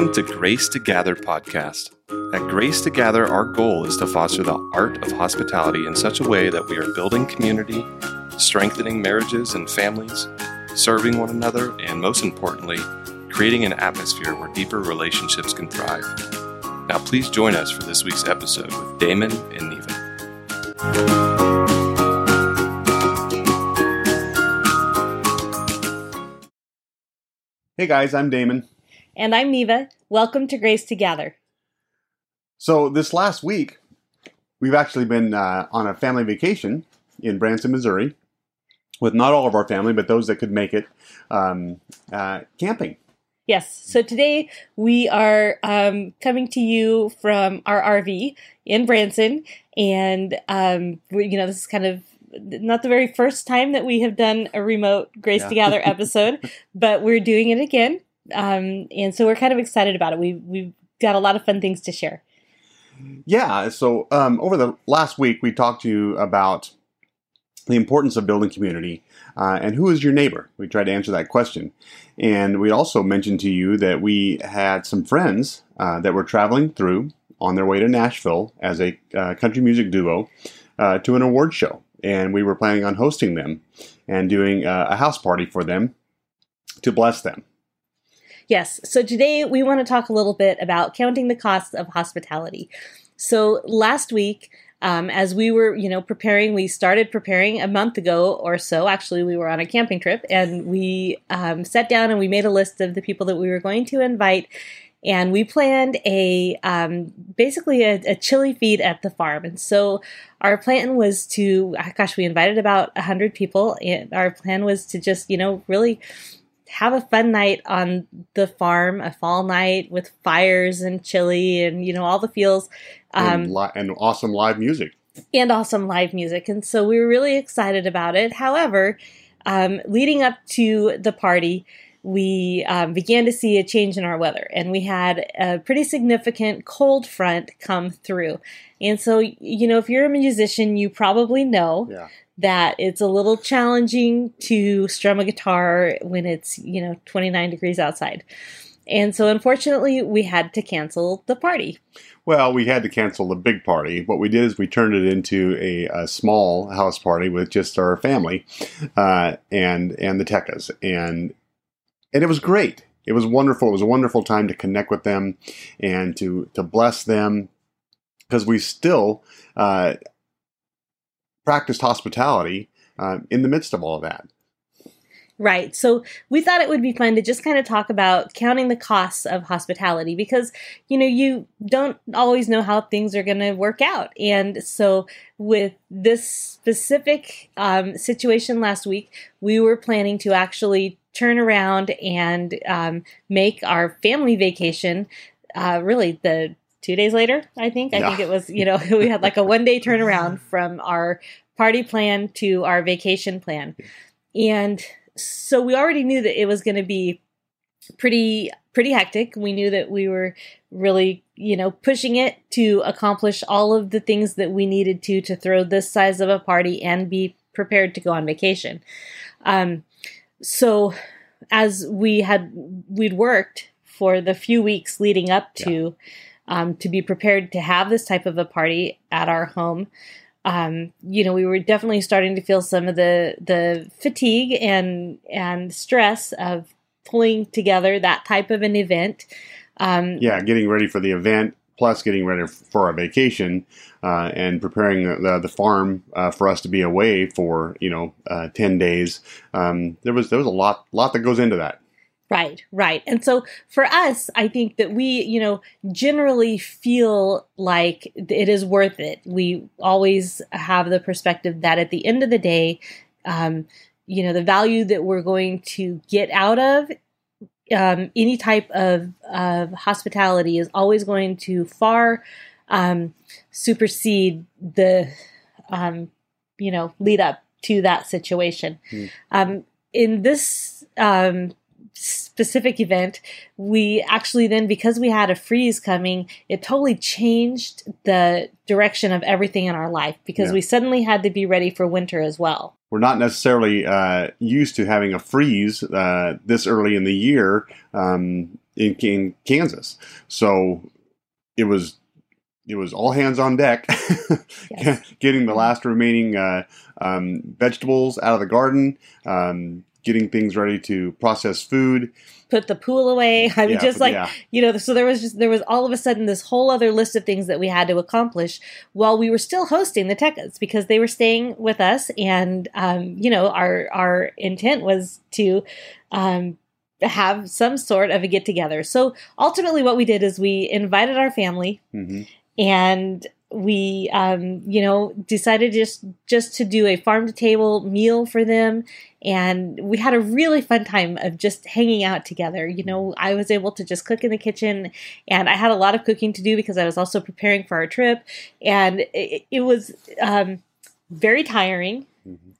Welcome to Grace to Gather podcast. At Grace to Gather, our goal is to foster the art of hospitality in such a way that we are building community, strengthening marriages and families, serving one another, and most importantly, creating an atmosphere where deeper relationships can thrive. Now, please join us for this week's episode with Damon and Neva. Hey guys, I'm Damon. And I'm Neva. Welcome to Grace to Gather. So, this last week, we've actually been uh, on a family vacation in Branson, Missouri, with not all of our family, but those that could make it, um, uh, camping. Yes. So today we are um, coming to you from our RV in Branson, and um, we, you know this is kind of not the very first time that we have done a remote Grace Yeah. Together episode, but we're doing it again, um, and so we're kind of excited about it. We we've got a lot of fun things to share. Yeah, so um, over the last week, we talked to you about the importance of building community uh, and who is your neighbor. We tried to answer that question. And we also mentioned to you that we had some friends uh, that were traveling through on their way to Nashville as a uh, country music duo uh, to an award show. And we were planning on hosting them and doing uh, a house party for them to bless them. Yes. So today we want to talk a little bit about counting the costs of hospitality. So last week, um, as we were, you know, preparing, we started preparing a month ago or so. Actually, we were on a camping trip, and we um, sat down and we made a list of the people that we were going to invite, and we planned a um, basically a, a chili feed at the farm. And so our plan was to, ah, gosh, we invited about hundred people, and our plan was to just, you know, really have a fun night on the farm, a fall night with fires and chili and you know all the feels, um, and, li- and awesome live music. and awesome live music. And so we were really excited about it. However, um, leading up to the party, we um, began to see a change in our weather, and we had a pretty significant cold front come through. And so, you know, if you're a musician, you probably know Yeah. That it's a little challenging to strum a guitar when it's, you know, 29 degrees outside. And so, unfortunately, we had to cancel the party. Well, we had to cancel the big party. What we did is we turned it into a, a small house party with just our family uh, and and the Tekkas, and and it was great. It was wonderful. It was a wonderful time to connect with them and to to bless them because we still uh, practiced hospitality uh, in the midst of all of that. Right. So we thought it would be fun to just kind of talk about counting the costs of hospitality because, you know, you don't always know how things are going to work out. And so with this specific um, situation last week, we were planning to actually turn around and um, make our family vacation uh, really the two days later, I think. I Yeah. think it was, you know, we had like a one day turnaround from our party plan to our vacation plan. And so we already knew that it was going to be pretty pretty hectic. We knew that we were really, you know, pushing it to accomplish all of the things that we needed to to throw this size of a party and be prepared to go on vacation. Um, so as we had we'd worked for the few weeks leading up to um, to be prepared to have this type of a party at our home um, you know, we were definitely starting to feel some of the the fatigue and and stress of pulling together that type of an event. Um, yeah, getting ready for the event, plus getting ready for our vacation, uh, and preparing the, the farm uh, for us to be away for you know uh, ten days. Um, there was there was a lot lot that goes into that. Right, right. And so for us, I think that we, you know, generally feel like it is worth it. We always have the perspective that at the end of the day, um, you know, the value that we're going to get out of um, any type of, of hospitality is always going to far um, supersede the, um, you know, lead up to that situation. Hmm. Um, in this um, specific event, we actually then, because we had a freeze coming, it totally changed the direction of everything in our life because Yeah. we suddenly had to be ready for winter as well. We're not necessarily uh, used to having a freeze uh, this early in the year. Um, in, in Kansas. So it was it was all hands on deck, Yes. getting the last remaining uh, um, vegetables out of the garden, um, getting things ready to process food. Put the pool away. I mean, Yeah, just like yeah. you know. So there was just there was all of a sudden this whole other list of things that we had to accomplish while we were still hosting the Tekkas because they were staying with us, and um, you know our our intent was to um, have some sort of a get together. So ultimately, what we did is we invited our family hmm and we um, you know decided just just to do a farm to table meal for them. And we had a really fun time of just hanging out together. You know i was able to just cook in the kitchen and i had a lot of cooking to do because i was also preparing for our trip. And it, it was um, very tiring. Mhm.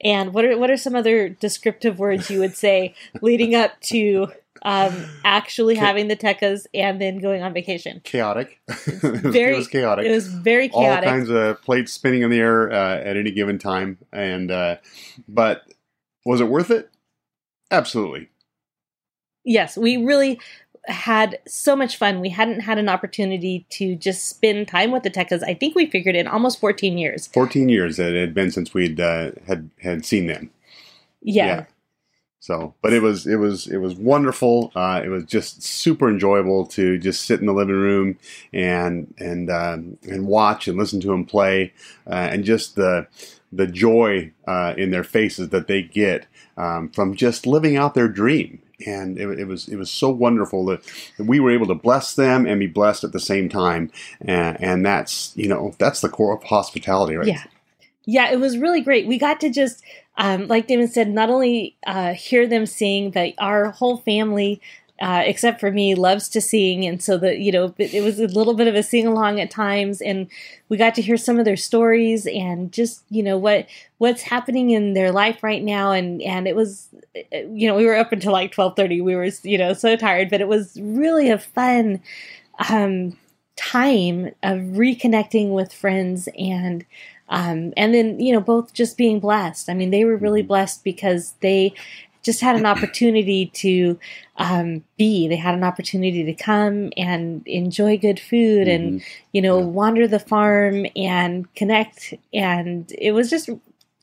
and what are what are some other descriptive words you would say leading up to um, actually Ca- having the tekkas and then going on vacation Chaotic. it, was, very- it was chaotic. it was very chaotic. all kinds of plates spinning in the air uh, at any given time. And uh, but was it worth it? Absolutely. yes, we really had so much fun. We hadn't had an opportunity to just spend time with the Tekkas. I think we figured in almost 14 years. Fourteen years that it had been since we'd uh, had had seen them. Yeah. Yeah. So, but it was it was it was wonderful. Uh, it was just super enjoyable to just sit in the living room and and um, and watch and listen to them play, uh, and just the the joy uh, in their faces that they get um, from just living out their dream. And it, it was it was so wonderful that, that we were able to bless them and be blessed at the same time. And, and that's you know that's the core of hospitality, right? Yeah. Yeah, it was really great. We got to just, um, like Damon said, not only uh, hear them sing, but our whole family, uh, except for me, loves to sing. And so that, you know, it, it was a little bit of a sing along at times. And we got to hear some of their stories and just, you know, what what's happening in their life right now. And, and it was, you know, we were up until like 1230. We were, you know, so tired, but it was really a fun um, time of reconnecting with friends and, um, and then you know both just being blessed i mean they were really Mhm. blessed because they just had an opportunity to um, be they had an opportunity to come and enjoy good food and Mhm. you know Yeah. wander the farm and connect and it was just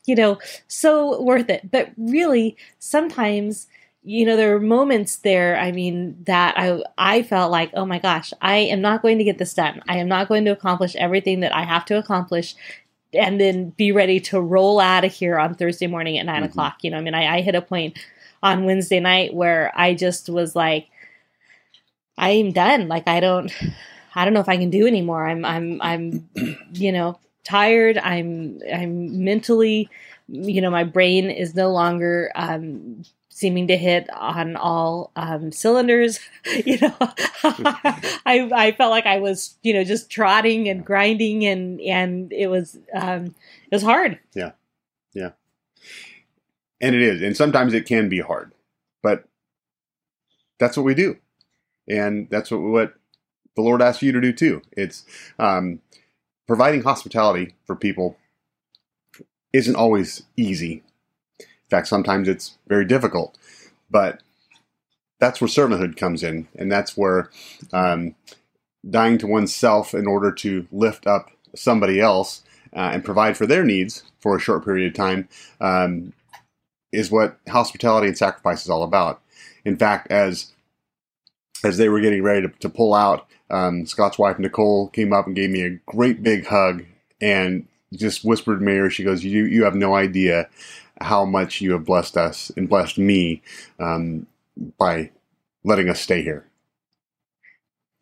you know so worth it but really sometimes you know there were moments there i mean that i i felt like oh my gosh i am not going to get this done. I am not going to accomplish everything that i have to accomplish and then be ready to roll out of here on thursday morning at 9 Mhm. o'clock. You know i mean I, I hit a point on wednesday night where i just was like i'm done. Like i don't i don't know if i can do anymore. I'm i'm i'm you know tired. I'm i'm mentally you know my brain is no longer um seeming to hit on all um, cylinders you know? I, I felt like i was you know just trotting and grinding and and it was um it was hard. Yeah. Yeah. and it is. And sometimes it can be hard. But that's what we do. And that's what, what the lord asks you to do too. It's um, providing hospitality for people isn't always easy in fact sometimes it's very difficult but that's where servanthood comes in and that's where um, dying to oneself in order to lift up somebody else uh, and provide for their needs for a short period of time um, is what hospitality and sacrifice is all about. In fact, as as they were getting ready to, to pull out, um, Scott's wife Nicole came up and gave me a great big hug and just whispered in my ear. She goes, "You you have no idea how much you have blessed us and blessed me um, by letting us stay here."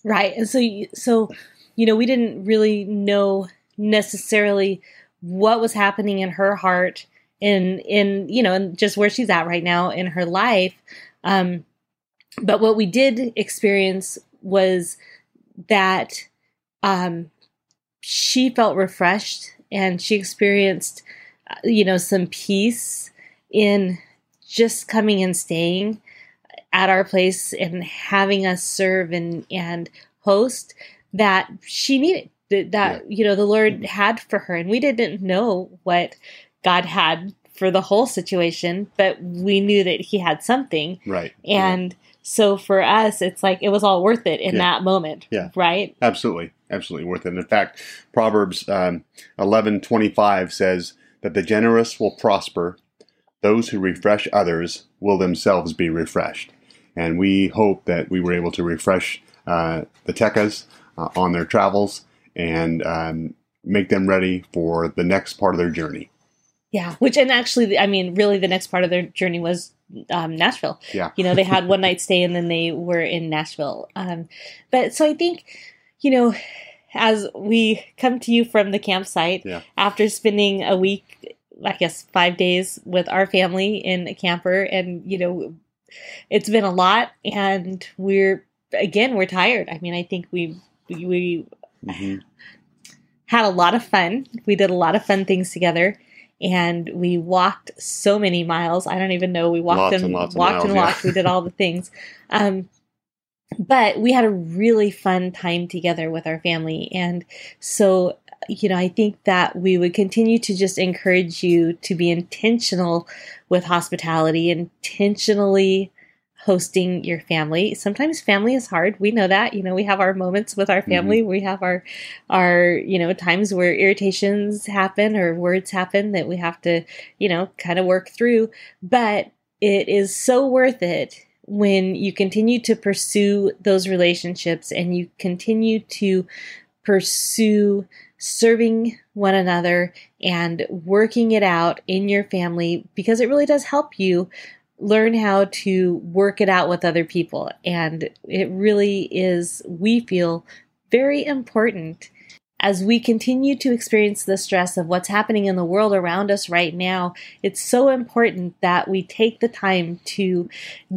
Right. And so, so, you know, we didn't really know necessarily what was happening in her heart in, in, you know, and just where she's at right now in her life. Um, but what we did experience was that, um, she felt refreshed and she experienced, you know, some peace in just coming and staying at our place and having us serve and and host that she needed that, that you know the lord had for her and we didn't know what god had for the whole situation but we knew that he had something Right. and So for us, it's like it was all worth it in Yeah. that moment. Yeah. Right. Absolutely, absolutely worth it. In fact, Proverbs um, eleven twenty five says that the generous will prosper; those who refresh others will themselves be refreshed. And we hope that we were able to refresh uh, the Tekkas uh, on their travels and um, make them ready for the next part of their journey. Yeah. Which, and actually, I mean, really, the next part of their journey was um, Nashville. Yeah. You know, they had one night stay and then they were in Nashville. Um, but so I think, you know, as we come to you from the campsite Yeah. after spending a week, I guess five days with our family in a camper, and, you know, it's been a lot and we're, again, we're tired. I mean, I think we, we Mhm. had a lot of fun. We did a lot of fun things together. And we walked so many miles. I don't even know. We walked Lots and, and walked miles, and yeah. walked. We did all the things. Um, but we had a really fun time together with our family. And so, you know, I think that we would continue to just encourage you to be intentional with hospitality, intentionally hosting your family. Sometimes family is hard. We know that. You know, we have our moments with our mm-hmm. family. We have our our, you know, times where irritations happen or words happen that we have to, you know, kind of work through, but it is so worth it when you continue to pursue those relationships and you continue to pursue serving one another and working it out in your family because it really does help you learn how to work it out with other people. And it really is, we feel, very important as we continue to experience the stress of what's happening in the world around us right now. It's so important that we take the time to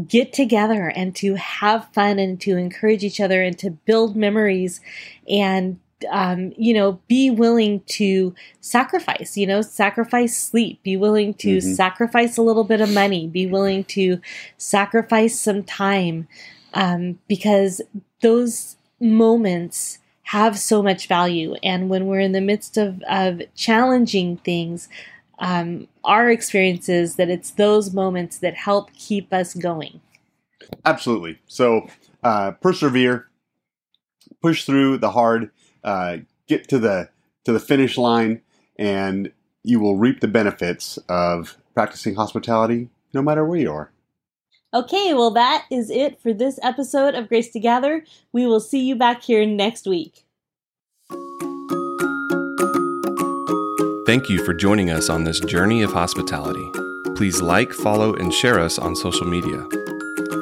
get together and to have fun and to encourage each other and to build memories and um, you know, be willing to sacrifice, you know, sacrifice sleep, be willing to Mhm. sacrifice a little bit of money, be willing to sacrifice some time, um, because those moments have so much value. And when we're in the midst of, of challenging things, um, our experience is that it's those moments that help keep us going. Absolutely. So uh, persevere, push through the hard, uh, get to the to the finish line, and you will reap the benefits of practicing hospitality, no matter where you are. Okay, well, that is it for this episode of Grace to Gather. We will see you back here next week. Thank you for joining us on this journey of hospitality. Please like, follow, and share us on social media.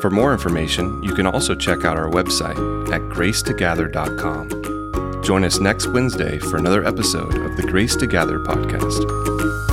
For more information, you can also check out our website at gracetogather.com. Join us next Wednesday for another episode of the Grace to Gather podcast.